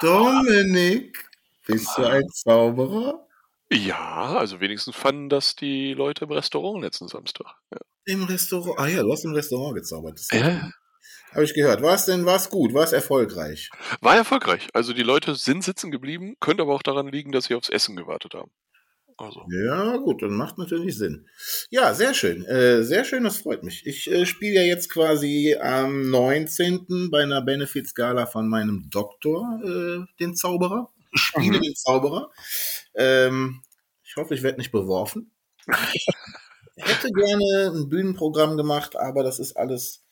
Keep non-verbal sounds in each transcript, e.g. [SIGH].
Dominik, bist du ein Zauberer? Ja, also wenigstens fanden das die Leute im Restaurant letzten Samstag. Ja. Im Restaurant? Ah ja, du hast im Restaurant gezaubert. Das Ja. Habe ich gehört. War es denn, war es gut? War es erfolgreich? War erfolgreich. Also die Leute sind sitzen geblieben, könnte aber auch daran liegen, dass sie aufs Essen gewartet haben. Also, Ja, gut, dann macht natürlich Sinn. Ja, sehr schön. Äh, sehr schön, das freut mich. Ich äh, spiele ja jetzt quasi am 19. bei einer Benefits-Gala von meinem Doktor, äh, den Zauberer. Ich spiele Mhm. den Zauberer. Ähm, ich hoffe, ich werde nicht beworfen. Ich [LAUGHS] hätte gerne ein Bühnenprogramm gemacht, aber das ist alles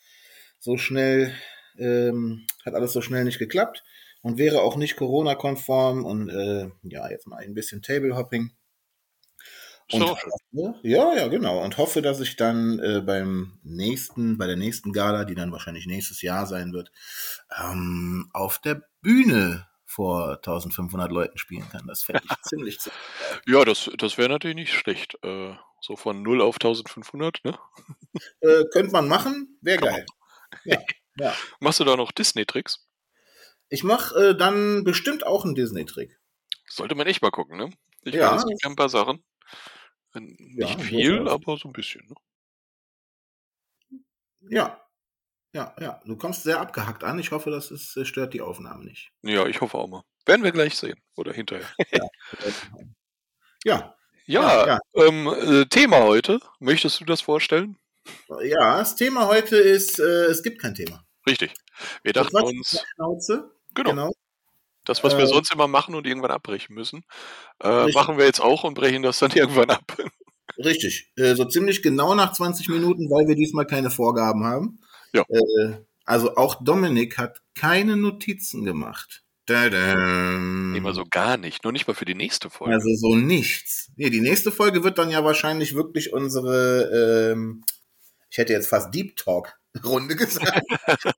so schnell, ähm, hat alles so schnell nicht geklappt und wäre auch nicht Corona-konform und äh, ja, jetzt mal ein bisschen Table-Hopping. Schön. hoffe, ja, ja, genau. Und hoffe, dass ich dann äh, beim nächsten, bei der nächsten Gala, die dann wahrscheinlich nächstes Jahr sein wird, ähm, auf der Bühne vor 1500 Leuten spielen kann. Das fände ich [LAUGHS] ziemlich, ziemlich. Ja, das, das wäre natürlich nicht schlecht. Äh, so von 0 auf 1500, ne? Äh, könnte man machen, wäre geil. Ja, [LAUGHS] ja. Machst du da noch Disney-Tricks? Ich mache äh, dann bestimmt auch einen Disney-Trick. Sollte man echt mal gucken, ne? Ich Ja. kann ein paar Sachen. Nicht Ja, viel, aber so ein bisschen. Ne? Ja. Ja, ja. Du kommst sehr abgehackt an. Ich hoffe, das ist, äh, stört die Aufnahme nicht. Ja, ich hoffe auch mal. Werden wir gleich sehen. Oder hinterher. [LAUGHS] Ja. Ja, Ja, Ähm, äh, Thema heute. Möchtest du das vorstellen? Ja, das Thema heute ist, äh, es gibt kein Thema. Richtig. Wir dachten uns, Schnauze. genau, Genau. Das, was wir Äh, sonst immer machen und irgendwann abbrechen müssen, äh, machen wir jetzt auch und brechen das dann [LAUGHS] irgendwann ab. Richtig. Äh, so ziemlich genau nach 20 Minuten, weil wir diesmal keine Vorgaben haben. Ja. Äh, also auch Dominik hat keine Notizen gemacht. Tadam. Mal so gar nicht. Nur nicht mal für die nächste Folge. Also so nichts. Nee, die nächste Folge wird dann ja wahrscheinlich wirklich unsere, ähm, ich hätte jetzt fast Deep Talk Runde [LAUGHS] gesagt. [LAUGHS]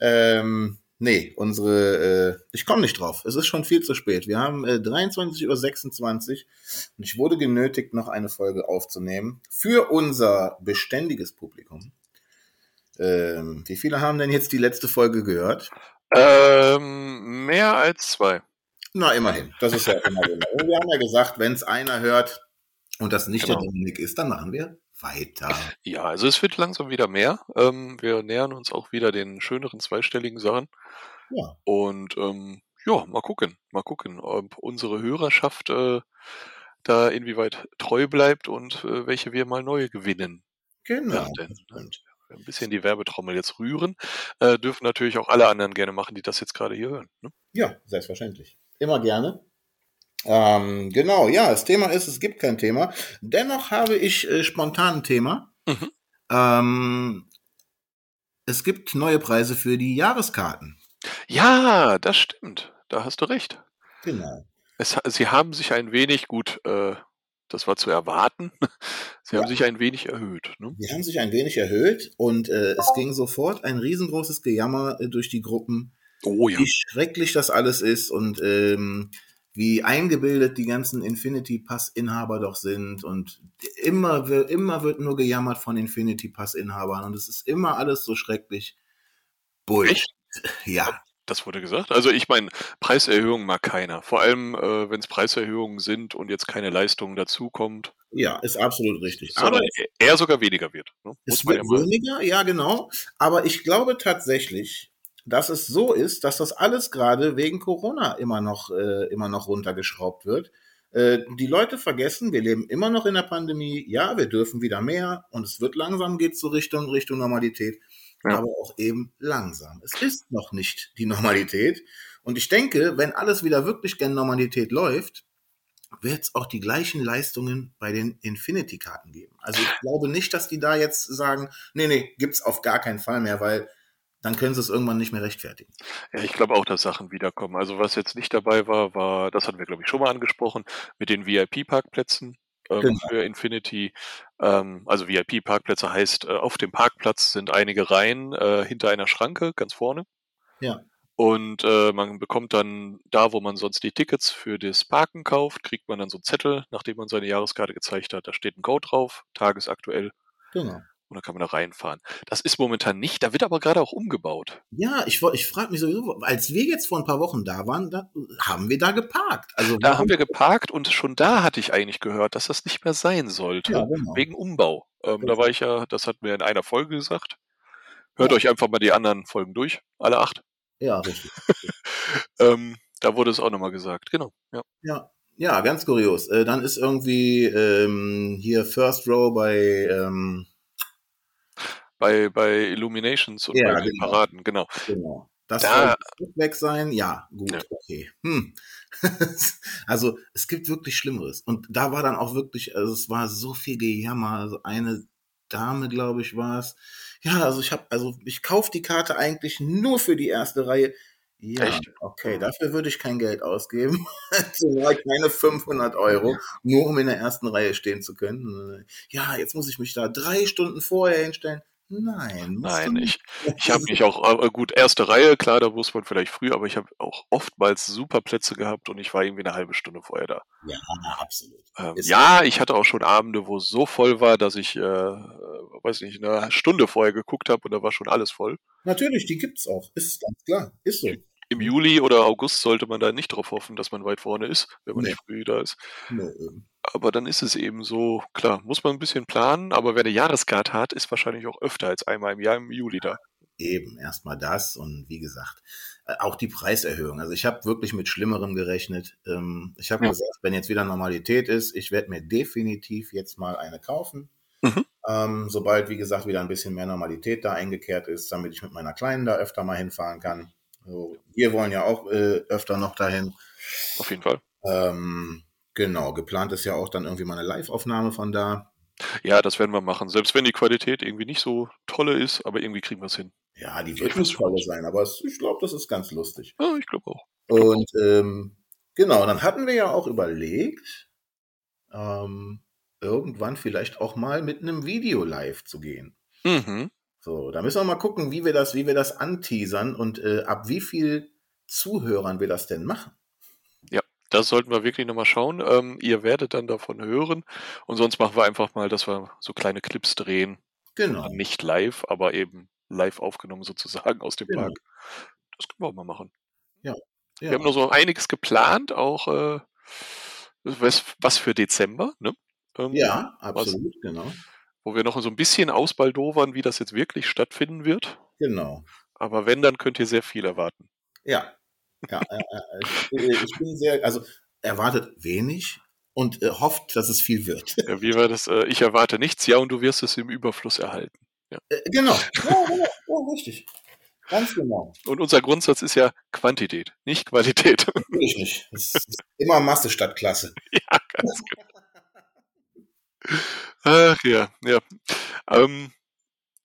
ähm, nee, unsere, äh, ich komme nicht drauf. Es ist schon viel zu spät. Wir haben äh, 23.26 Uhr und ich wurde genötigt, noch eine Folge aufzunehmen für unser beständiges Publikum. Ähm, wie viele haben denn jetzt die letzte Folge gehört? Ähm, mehr als zwei. Na, immerhin. Das ist ja immer. Und [LAUGHS] wir haben ja gesagt, wenn es einer hört und das nicht Genau. der Dominik ist, dann machen wir weiter. Ja, also es wird langsam wieder mehr. Ähm, wir nähern uns auch wieder den schöneren zweistelligen Sachen. Ja. Und ähm, ja, mal gucken, mal gucken, ob unsere Hörerschaft äh, da inwieweit treu bleibt und äh, welche wir mal neue gewinnen. Genau. Ja, denn, ne? Ein bisschen die Werbetrommel jetzt rühren. Äh, dürfen natürlich auch alle anderen gerne machen, die das jetzt gerade hier hören. Ne? Ja, selbstverständlich. Immer gerne. Ähm, genau, ja, das Thema ist, es gibt kein Thema. Dennoch habe ich äh, spontan ein Thema. Mhm. Ähm, es gibt neue Preise für die Jahreskarten. Ja, das stimmt. Da hast du recht. Genau. Es, sie haben sich ein wenig gut, äh, das war zu erwarten, [LAUGHS] sie haben Ja. sich ein wenig erhöht. Ne? Die haben sich ein wenig erhöht und äh, es ging sofort ein riesengroßes Gejammer äh, durch die Gruppen, Oh ja. wie schrecklich das alles ist und ähm, wie eingebildet die ganzen Infinity Pass Inhaber doch sind und immer wird immer wird nur gejammert von Infinity Pass Inhabern und es ist immer alles so schrecklich. Bullshit. Echt? Ja, Das wurde gesagt. Also ich meine, Preiserhöhungen mag keiner. Vor allem, äh, wenn es Preiserhöhungen sind und jetzt keine Leistung dazukommt, ja, ist absolut richtig. sondern Aber eher sogar weniger wird. Ne? Muss Es wird ja weniger, ja genau. Aber ich glaube tatsächlich, dass es so ist, dass das alles gerade wegen Corona immer noch, äh, immer noch runtergeschraubt wird. Äh, die Leute vergessen, wir leben immer noch in der Pandemie. Ja, wir dürfen wieder mehr und es wird langsam geht so Richtung, Richtung Normalität. Ja. Aber auch eben langsam. Es ist noch nicht die Normalität. Und ich denke, wenn alles wieder wirklich gen Normalität läuft, wird es auch die gleichen Leistungen bei den Infinity-Karten geben. Also ich glaube nicht, dass die da jetzt sagen, nee, nee, gibt's auf gar keinen Fall mehr, weil dann können sie es irgendwann nicht mehr rechtfertigen. Ja, ich glaube auch, dass Sachen wiederkommen. Also was jetzt nicht dabei war, war, das hatten wir glaube ich schon mal angesprochen, mit den VIP-Parkplätzen ähm, Genau. für Infinity. Ähm, also VIP-Parkplätze heißt, äh, auf dem Parkplatz sind einige Reihen äh, hinter einer Schranke, ganz vorne. Ja. Und äh, man bekommt dann da, wo man sonst die Tickets für das Parken kauft, kriegt man dann so einen Zettel, nachdem man seine Jahreskarte gezeigt hat. Da steht ein Code drauf, tagesaktuell. Genau. Und dann kann man da reinfahren. Das ist momentan nicht, da wird aber gerade auch umgebaut. Ja, ich, ich frage mich sowieso, als wir jetzt vor ein paar Wochen da waren, da haben wir da geparkt. Also da haben wir geparkt und schon da hatte ich eigentlich gehört, dass das nicht mehr sein sollte, ja, genau. wegen Umbau. Ähm. Da war ich ja, das hatten wir in einer Folge gesagt. Hört ja. euch einfach mal die anderen Folgen durch, alle acht. Ja, richtig. [LAUGHS] ähm, da wurde es auch nochmal gesagt, genau. Ja. ja. Ja, ganz kurios. Äh, dann ist irgendwie ähm, hier First Row bei ähm, bei, bei Illuminations und ja, bei genau. Paraden, genau. Genau. Das da, soll weg sein? Ja, gut, ja. okay. Hm. [LAUGHS] also es gibt wirklich Schlimmeres. Und da war dann auch wirklich, also es war so viel Gejammer. Also eine Dame, glaube ich, war es. Ja, also ich habe, also ich kaufe die Karte eigentlich nur für die erste Reihe. Ja, Echt? okay, dafür würde ich kein Geld ausgeben. [LAUGHS] Keine 500 Euro, nur um in der ersten Reihe stehen zu können. Ja, jetzt muss ich mich da drei Stunden vorher hinstellen. Nein. Nein, ich, ich habe mich auch, äh, gut, erste Reihe, klar, da muss man vielleicht früh, aber ich habe auch oftmals super Plätze gehabt und ich war irgendwie eine halbe Stunde vorher da. Ja, absolut. Ähm, ja, ich hatte auch schon Abende, wo es so voll war, dass ich, äh, weiß nicht, eine Stunde vorher geguckt habe und da war schon alles voll. Natürlich, die gibt's auch, ist ganz klar, ist so. Im Juli oder August sollte man da nicht drauf hoffen, dass man weit vorne ist, wenn man nee. nicht früh da ist. Nee, aber dann ist es eben so, klar, muss man ein bisschen planen, aber wer eine Jahreskarte hat, ist wahrscheinlich auch öfter als einmal im Jahr im Juli da. Eben, erstmal das und wie gesagt, äh, auch die Preiserhöhung. Also ich habe wirklich mit Schlimmerem gerechnet. Ähm, ich habe ja. gesagt, wenn jetzt wieder Normalität ist, ich werde mir definitiv jetzt mal eine kaufen. Mhm. Ähm, sobald, wie gesagt, wieder ein bisschen mehr Normalität da eingekehrt ist, damit ich mit meiner Kleinen da öfter mal hinfahren kann. Wir wollen ja auch äh, öfter noch dahin. Auf jeden Fall. Ähm, Genau, geplant ist ja auch dann irgendwie mal eine Live-Aufnahme von da. Ja, das werden wir machen. Selbst wenn die Qualität irgendwie nicht so tolle ist, aber irgendwie kriegen wir es hin. Ja, die wird nicht toll sein, aber ich glaube, das ist ganz lustig. Ja, ich glaube auch. Ich glaub Und ähm, genau, dann hatten wir ja auch überlegt, ähm, irgendwann vielleicht auch mal mit einem Video live zu gehen. Mhm. So, da müssen wir mal gucken, wie wir das, wie wir das anteasern und äh, ab wie viel Zuhörern wir das denn machen. Das sollten wir wirklich nochmal schauen. Ähm, ihr werdet dann davon hören. Und sonst machen wir einfach mal, dass wir so kleine Clips drehen. Genau. Nicht live, aber eben live aufgenommen sozusagen aus dem genau. Park. Das können wir auch mal machen. Ja. ja. Wir haben noch so einiges geplant, auch äh, was, für Dezember. Ne? Ähm, ja, absolut, was, genau. Wo wir noch so ein bisschen ausbaldowern, wie das jetzt wirklich stattfinden wird. Genau. Aber wenn, dann könnt ihr sehr viel erwarten. Ja, ja, äh, äh, ich, ich, bin sehr, also erwartet wenig und äh, hofft, dass es viel wird. Ja, wie war das? Äh, ich erwarte nichts, ja, und du wirst es im Überfluss erhalten. Ja. Äh, genau. Ja. Ja, richtig. Ganz genau. Und unser Grundsatz ist ja Quantität, nicht Qualität. [LAUGHS] Natürlich nicht. Es ist immer Masse statt Klasse. [LAUGHS] Ja, ganz genau. Ach ja, ja. Ähm,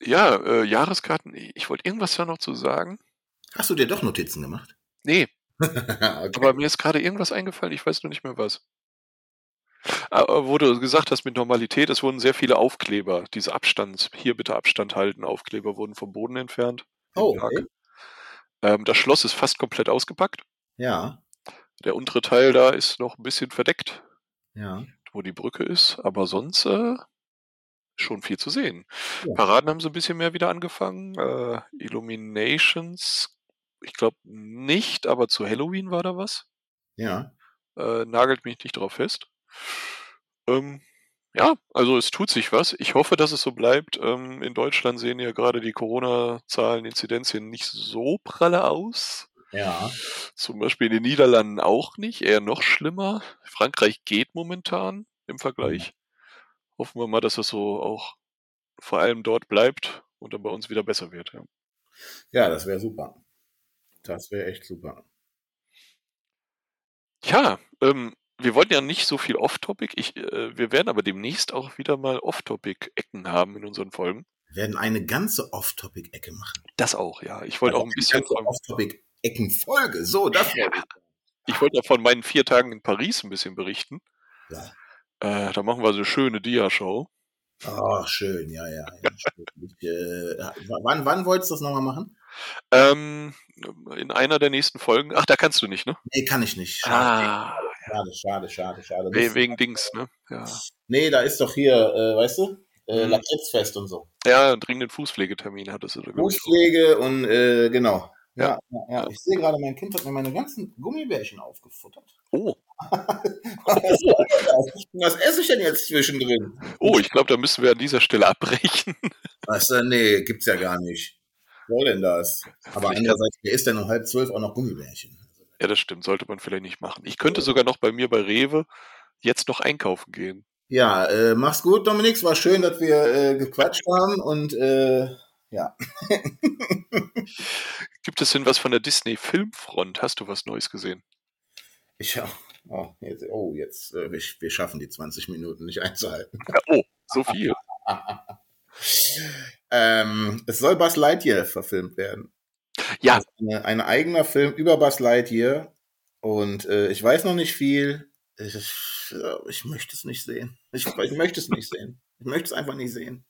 ja, äh, Jahreskarten. Ich wollte irgendwas da noch zu sagen. Hast du dir doch Notizen gemacht? Nee. [LAUGHS] okay. Aber mir ist gerade irgendwas eingefallen, ich weiß nur nicht mehr was. Aber wo du gesagt hast mit Normalität, es wurden sehr viele Aufkleber, diese Abstands, hier bitte Abstand halten, Aufkleber wurden vom Boden entfernt. Oh, okay. ähm, das Schloss ist fast komplett ausgepackt. Ja. Der untere Teil da ist noch ein bisschen verdeckt. Ja. Wo die Brücke ist, aber sonst äh, schon viel zu sehen. Ja. Paraden haben so ein bisschen mehr wieder angefangen. Äh, Illuminations ich glaube nicht, aber zu Halloween war da was. Ja. Äh, nagelt mich nicht drauf fest. Ähm, ja, also es tut sich was. Ich hoffe, dass es so bleibt. Ähm, in Deutschland sehen ja gerade die Corona-Zahlen, Inzidenzien nicht so pralle aus. Ja. Zum Beispiel in den Niederlanden auch nicht, eher noch schlimmer. Frankreich geht momentan im Vergleich. Ja. Hoffen wir mal, dass es so auch vor allem dort bleibt und dann bei uns wieder besser wird. Ja, ja das wäre super. Das wäre echt super. Ja, ähm, wir wollten ja nicht so viel Off-Topic. äh, wir werden aber demnächst auch wieder mal Off-Topic-Ecken haben in unseren Folgen. Wir werden eine ganze Off-Topic-Ecke machen. Das auch, ja. Ich wollte auch ein bisschen. Off-Topic-Ecken-Folge. So, das ja. Ich wollte ja von meinen vier Tagen in Paris ein bisschen berichten. Ja. Äh, da machen wir so eine schöne Dia-Show. Ach, schön, ja, ja. ja. ich, äh, wann, wann wolltest du das nochmal machen? Ähm, in einer der nächsten Folgen. Ach, da kannst du nicht, ne? Nee, kann ich nicht. Schade, ah, schade, schade, schade, schade. We wegen Dings, ne? Ja. Nee, da ist doch hier, äh, weißt du, äh, Mhm. Lakritzfest und so. Ja, dringenden Fußpflegetermin hattest du. Fußpflege und äh, genau. Ja, Ja. ja, ja. Ich sehe gerade, mein Kind hat mir meine ganzen Gummibärchen aufgefuttert. Oh, [LAUGHS] Was esse ich denn jetzt zwischendrin? oh, ich glaube, da müssen wir an dieser Stelle abbrechen. Was, nee, gibt's ja gar nicht. Soll denn das? Aber andererseits, wer isst denn um halb zwölf auch noch Gummibärchen? Ja, das stimmt, sollte man vielleicht nicht machen. Ich könnte sogar noch bei mir bei Rewe jetzt noch einkaufen gehen. Ja, äh, mach's gut, Dominik. Es war schön, dass wir äh, gequatscht haben und äh, ja. [LAUGHS] Gibt es denn was von der Disney-Filmfront? Hast du was Neues gesehen? Ich, oh, jetzt, oh, jetzt äh, wir, wir schaffen die 20 Minuten nicht einzuhalten. Ja, oh, so viel. [LAUGHS] ähm, es soll Buzz Lightyear verfilmt werden. Ja, ist Eine, ein eigener Film über Buzz Lightyear. Und äh, ich weiß noch nicht viel. Ich, ich möchte es nicht sehen. Ich, ich möchte es nicht sehen. Ich möchte es einfach nicht sehen.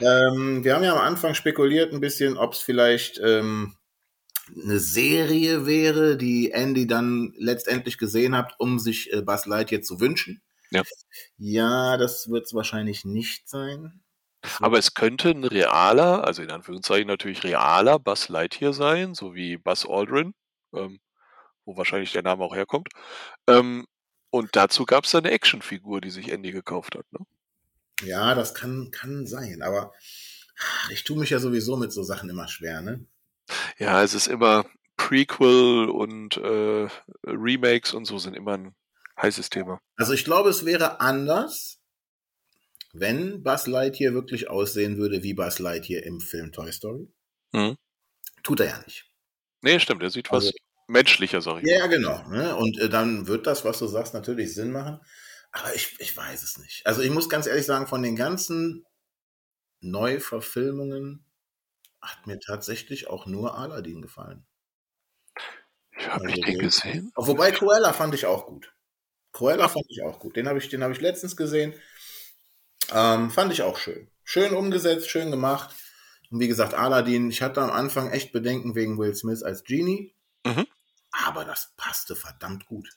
Ähm, wir haben ja am Anfang spekuliert ein bisschen, ob es vielleicht ähm, eine Serie wäre, die Andy dann letztendlich gesehen hat, um sich äh, Buzz Lightyear zu wünschen. Ja. Ja, das wird es wahrscheinlich nicht sein. Aber es könnte ein realer, also in Anführungszeichen natürlich realer Buzz Lightyear sein, so wie Buzz Aldrin, ähm, wo wahrscheinlich der Name auch herkommt. Ähm, und dazu gab es eine Actionfigur, die sich Andy gekauft hat. Ne? Ja, das kann, kann sein, aber ich tue mich ja sowieso mit so Sachen immer schwer, ne? Ja, es ist immer Prequel und äh, Remakes und so sind immer ein heißes Thema. Also ich glaube, es wäre anders, wenn Buzz Lightyear wirklich aussehen würde wie Buzz Lightyear im Film Toy Story. Mhm. Tut er ja nicht. Nee, stimmt, er sieht Also- was menschlicher, sag ich. Ja, ja, genau. Ne? Und äh, dann wird das, was du sagst, natürlich Sinn machen. Aber ich, ich weiß es nicht. Also ich muss ganz ehrlich sagen, von den ganzen Neuverfilmungen hat mir tatsächlich auch nur Aladdin gefallen. Ich habe Also den gesehen. Wobei Cruella fand ich auch gut. Cruella fand ich auch gut. Den habe ich, den habe ich letztens gesehen. Ähm, fand ich auch schön. Schön umgesetzt, schön gemacht. Und wie gesagt, Aladdin, ich hatte am Anfang echt Bedenken wegen Will Smith als Genie. Mhm. Aber das passte verdammt gut.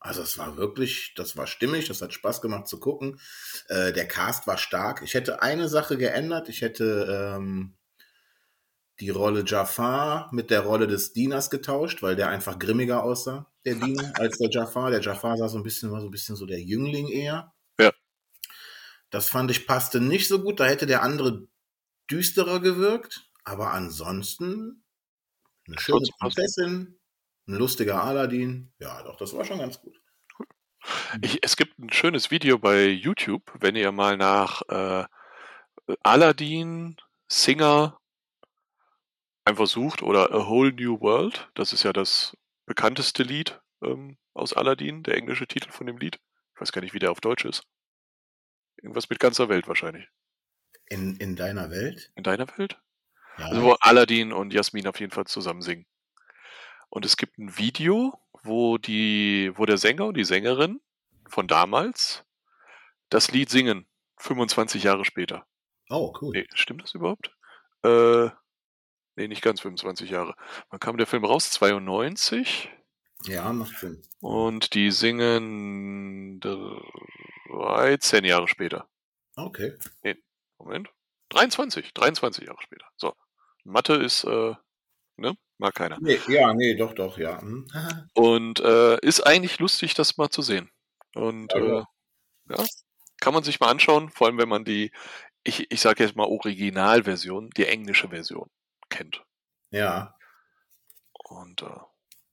Also es war wirklich, das war stimmig, das hat Spaß gemacht zu gucken. Äh, der Cast war stark. Ich hätte eine Sache geändert. Ich hätte ähm, die Rolle Jafar mit der Rolle des Dieners getauscht, weil der einfach grimmiger aussah, der Diener, als der Jafar. Der Jafar sah so ein bisschen, war so ein bisschen so der Jüngling eher. Das fand ich passte nicht so gut. Da hätte der andere düsterer gewirkt. Aber ansonsten eine schöne. Prinzessin, ein lustiger Aladdin. Ja, doch, das war schon ganz gut. Ich, es gibt ein schönes Video bei YouTube, wenn ihr mal nach äh, Aladdin, Singer einfach sucht oder A Whole New World. Das ist ja das bekannteste Lied ähm, aus Aladdin, der englische Titel von dem Lied. Ich weiß gar nicht, wie der auf Deutsch ist. Irgendwas mit ganzer Welt wahrscheinlich. In, in deiner Welt? In deiner Welt? Ja. Also wo Aladdin und Jasmin auf jeden Fall zusammen singen. Und es gibt ein Video, wo die, wo der Sänger und die Sängerin von damals das Lied singen, 25 Jahre später. oh, cool. Nee, stimmt das überhaupt? Äh, nee, nicht ganz 25 Jahre. Wann kam der Film raus? 92. Ja, macht Sinn. Und die singen 13 Jahre später. Okay. Moment. 23, 23 Jahre später. So. Mathe ist, äh, ne? Mag keiner. Nee, ja, nee, doch, doch, ja. Hm. [LAUGHS] Und äh, ist eigentlich lustig, das mal zu sehen. Und Ja, äh, ja, kann man sich mal anschauen, vor allem wenn man die, ich, ich sage jetzt mal Originalversion, die englische Version kennt. Ja. Und äh,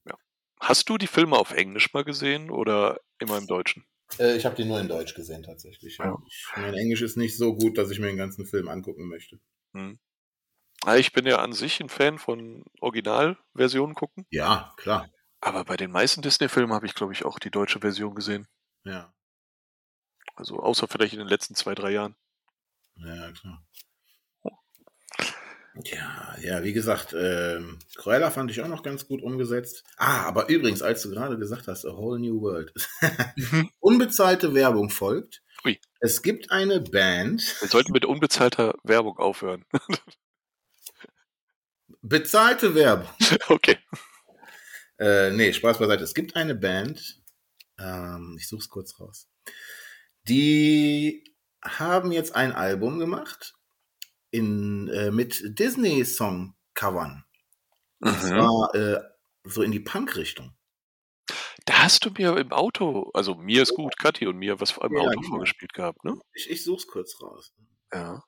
ja. Hast du die Filme auf Englisch mal gesehen oder immer im Deutschen? Äh, ich habe die nur in Deutsch gesehen, tatsächlich. Ja. Ja. Mein Englisch ist nicht so gut, dass ich mir den ganzen Film angucken möchte. Hm. Ah, Ich bin ja an sich ein Fan von Originalversionen gucken, Ja, klar. aber bei den meisten Disney-Filmen habe ich, glaube ich, auch die deutsche Version gesehen. Ja. Also außer vielleicht in den letzten zwei, drei Jahren. Ja, klar. Ja, ja, wie gesagt, ähm, Cruella fand ich auch noch ganz gut umgesetzt. Ah, aber übrigens, als du gerade gesagt hast, A Whole New World. [LAUGHS] Unbezahlte Werbung folgt. Ui. Es gibt eine Band, Wir sollten mit unbezahlter Werbung aufhören. [LAUGHS] bezahlte Werbung. [LAUGHS] okay. Äh, nee, Spaß beiseite. Es gibt eine Band, ähm, ich suche es kurz raus, die haben jetzt ein Album gemacht in, äh, mit Disney-Song-Covern. Und Mhm. zwar äh, so in die Punk-Richtung. Da hast du mir im Auto, also mir ist gut, Kathi und mir was im Ja, Auto genau. vorgespielt gehabt, ne? Ich, ich such's kurz raus. Ja.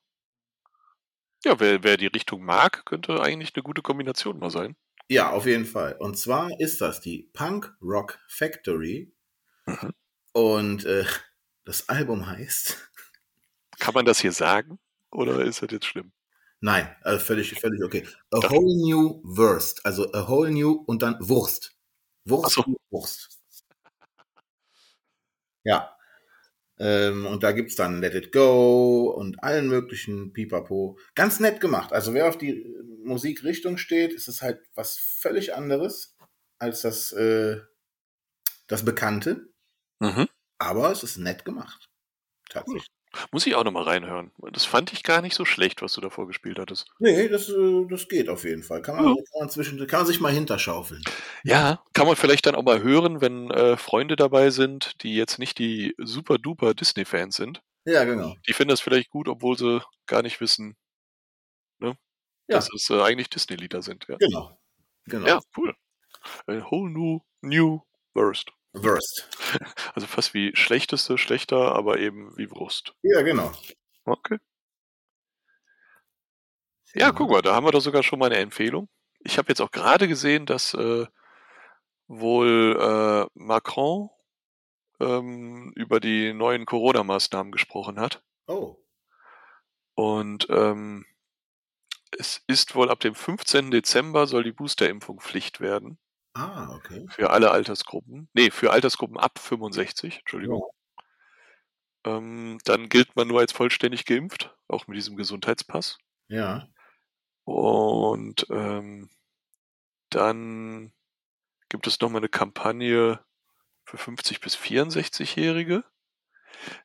Ja, wer, wer die Richtung mag, könnte eigentlich eine gute Kombination mal sein. Ja, auf jeden Fall. Und zwar ist das die Punk Rock Factory. Mhm. Und äh, das Album heißt. Kann man das hier sagen? Oder ist das jetzt schlimm? Nein, also völlig, völlig okay. A. Whole New Wurst. Also A Whole New und dann Wurst. Wurst, so. Wurst. Ja. Ähm, und da gibt's dann Let It Go und allen möglichen Pipapo. Ganz nett gemacht. Also wer auf die äh, Musikrichtung steht, ist es halt was völlig anderes als das, äh, das Bekannte. Mhm. Aber es ist nett gemacht. Tatsächlich. Muss ich auch nochmal reinhören. Das fand ich gar nicht so schlecht, was du davor gespielt hattest. Nee, das, äh, das geht auf jeden Fall. Kann man, Ja. kann man, zwischen, kann man sich mal hinterschaufeln. Ja, kann man vielleicht dann auch mal hören, wenn äh, Freunde dabei sind, die jetzt nicht die super duper Disney-Fans sind. Ja, genau. Die finden das vielleicht gut, obwohl sie gar nicht wissen, ne, Ja. dass es äh, eigentlich Disney-Lieder sind. Ja. Genau. Genau. ja, cool. A whole new, new Wurst. Wurst. [LAUGHS] Also fast wie schlechteste, schlechter, aber eben wie Wurst. Ja, genau. Okay. Ja, guck mal, da haben wir doch sogar schon mal eine Empfehlung. Ich habe jetzt auch gerade gesehen, dass äh, wohl äh, Macron ähm, über die neuen Corona-Maßnahmen gesprochen hat. Oh. Und ähm, es ist wohl ab dem 15. Dezember soll die Boosterimpfung Pflicht werden. Ah, okay. Für alle Altersgruppen. Nee, für Altersgruppen ab 65, Entschuldigung. Ähm, dann gilt man nur als vollständig geimpft, auch mit diesem Gesundheitspass. Ja. Und ähm, dann gibt es nochmal eine Kampagne für 50 bis 64-Jährige.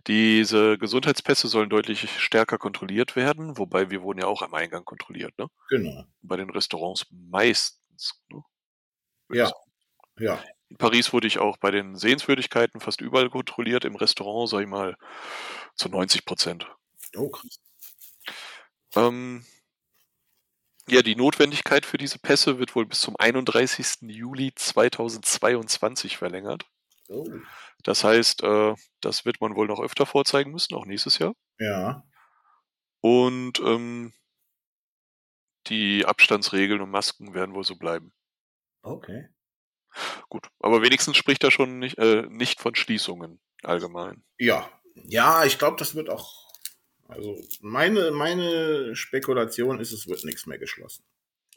Diese Gesundheitspässe sollen deutlich stärker kontrolliert werden, wobei wir wurden ja auch am Eingang kontrolliert, ne? Genau. Bei den Restaurants meistens. Ne? Ja. Ja. In Paris wurde ich auch bei den Sehenswürdigkeiten fast überall kontrolliert, im Restaurant, sag ich mal, zu 90 Prozent. Oh, krass. Ähm, ja, die Notwendigkeit für diese Pässe wird wohl bis zum 31. Juli 2022 verlängert. Oh. Das heißt, äh, das wird man wohl noch öfter vorzeigen müssen, auch nächstes Jahr. Ja. Und ähm, die Abstandsregeln und Masken werden wohl so bleiben. Okay. Gut, aber wenigstens spricht er schon nicht, äh, nicht von Schließungen allgemein. Ja. Ja, ich glaube, das wird auch. Also, meine, meine Spekulation ist, es wird nichts mehr geschlossen.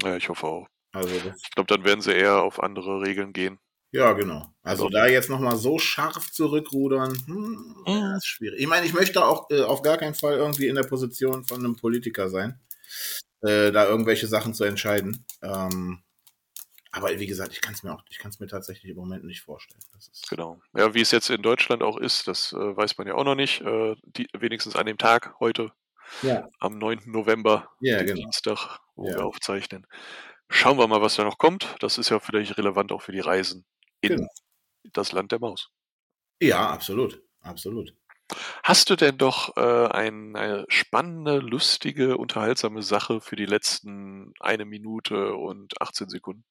Ja, ich hoffe auch. Also, Ich glaube, dann werden sie eher auf andere Regeln gehen. ja, genau. Also, So. da jetzt nochmal so scharf zurückrudern, hm, ja, ist schwierig. Ich meine, ich möchte auch äh, auf gar keinen Fall irgendwie in der Position von einem Politiker sein, äh, da irgendwelche Sachen zu entscheiden. Ähm, aber wie gesagt, ich kann es mir auch, ich kann es mir tatsächlich im Moment nicht vorstellen. Genau. Ja, wie es jetzt in Deutschland auch ist, das äh, weiß man ja auch noch nicht. Äh, die, wenigstens an dem Tag heute, ja, am 9. November, ja, genau. Dienstag, wo Ja. wir aufzeichnen. Schauen wir mal, was da noch kommt. Das ist ja vielleicht relevant auch für die Reisen in Genau. das Land der Maus. Ja, absolut. Absolut. Hast du denn doch äh, eine spannende, lustige, unterhaltsame Sache für die letzten eine Minute und 18 Sekunden?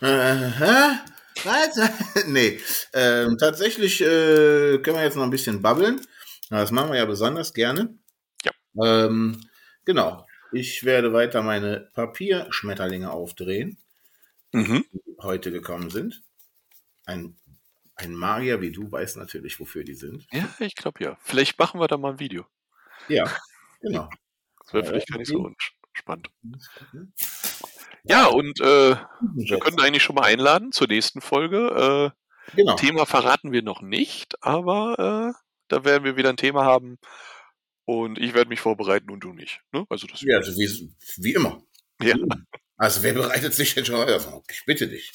Äh, hä? Was? [LAUGHS] nee. Ähm, tatsächlich äh, können wir jetzt noch ein bisschen babbeln. Das machen wir ja besonders gerne. Ja. Ähm, genau. Ich werde weiter meine Papierschmetterlinge aufdrehen, Mhm. die heute gekommen sind. Ein, ein Magier wie du weiß natürlich, wofür die sind. Ja, ich glaube ja. Vielleicht machen wir da mal ein Video. Ja, genau. Das wäre vielleicht gar nicht so spannend. Ja, und äh, wir können eigentlich schon mal einladen zur nächsten Folge. Äh, Genau. Thema verraten wir noch nicht, aber äh, da werden wir wieder ein Thema haben. Und ich werde mich vorbereiten und du nicht. Ne? Also das Ja, also wie, wie immer. Ja. Also wer bereitet sich denn schon auf? Ich bitte dich.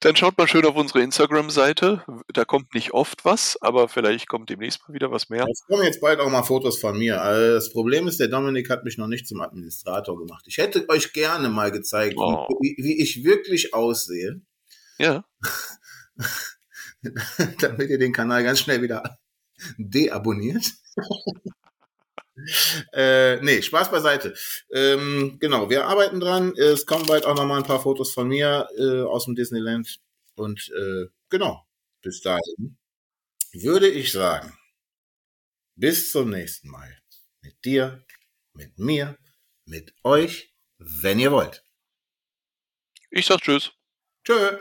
Dann schaut mal schön auf unsere Instagram-Seite. Da kommt nicht oft was, aber vielleicht kommt demnächst mal wieder was mehr. Es kommen jetzt bald auch mal Fotos von mir. Also das Problem ist, der Dominik hat mich noch nicht zum Administrator gemacht. Ich hätte euch gerne mal gezeigt, Oh. wie, wie ich wirklich aussehe. Ja, [LAUGHS] damit ihr den Kanal ganz schnell wieder deabonniert. [LAUGHS] äh, nee, Spaß beiseite. Ähm, genau, wir arbeiten dran. Es kommen bald auch noch mal ein paar Fotos von mir äh, aus dem Disneyland. Und äh, genau, bis dahin würde ich sagen, bis zum nächsten Mal. Mit dir, mit mir, mit euch, wenn ihr wollt. Ich sag Tschüss. Tschö.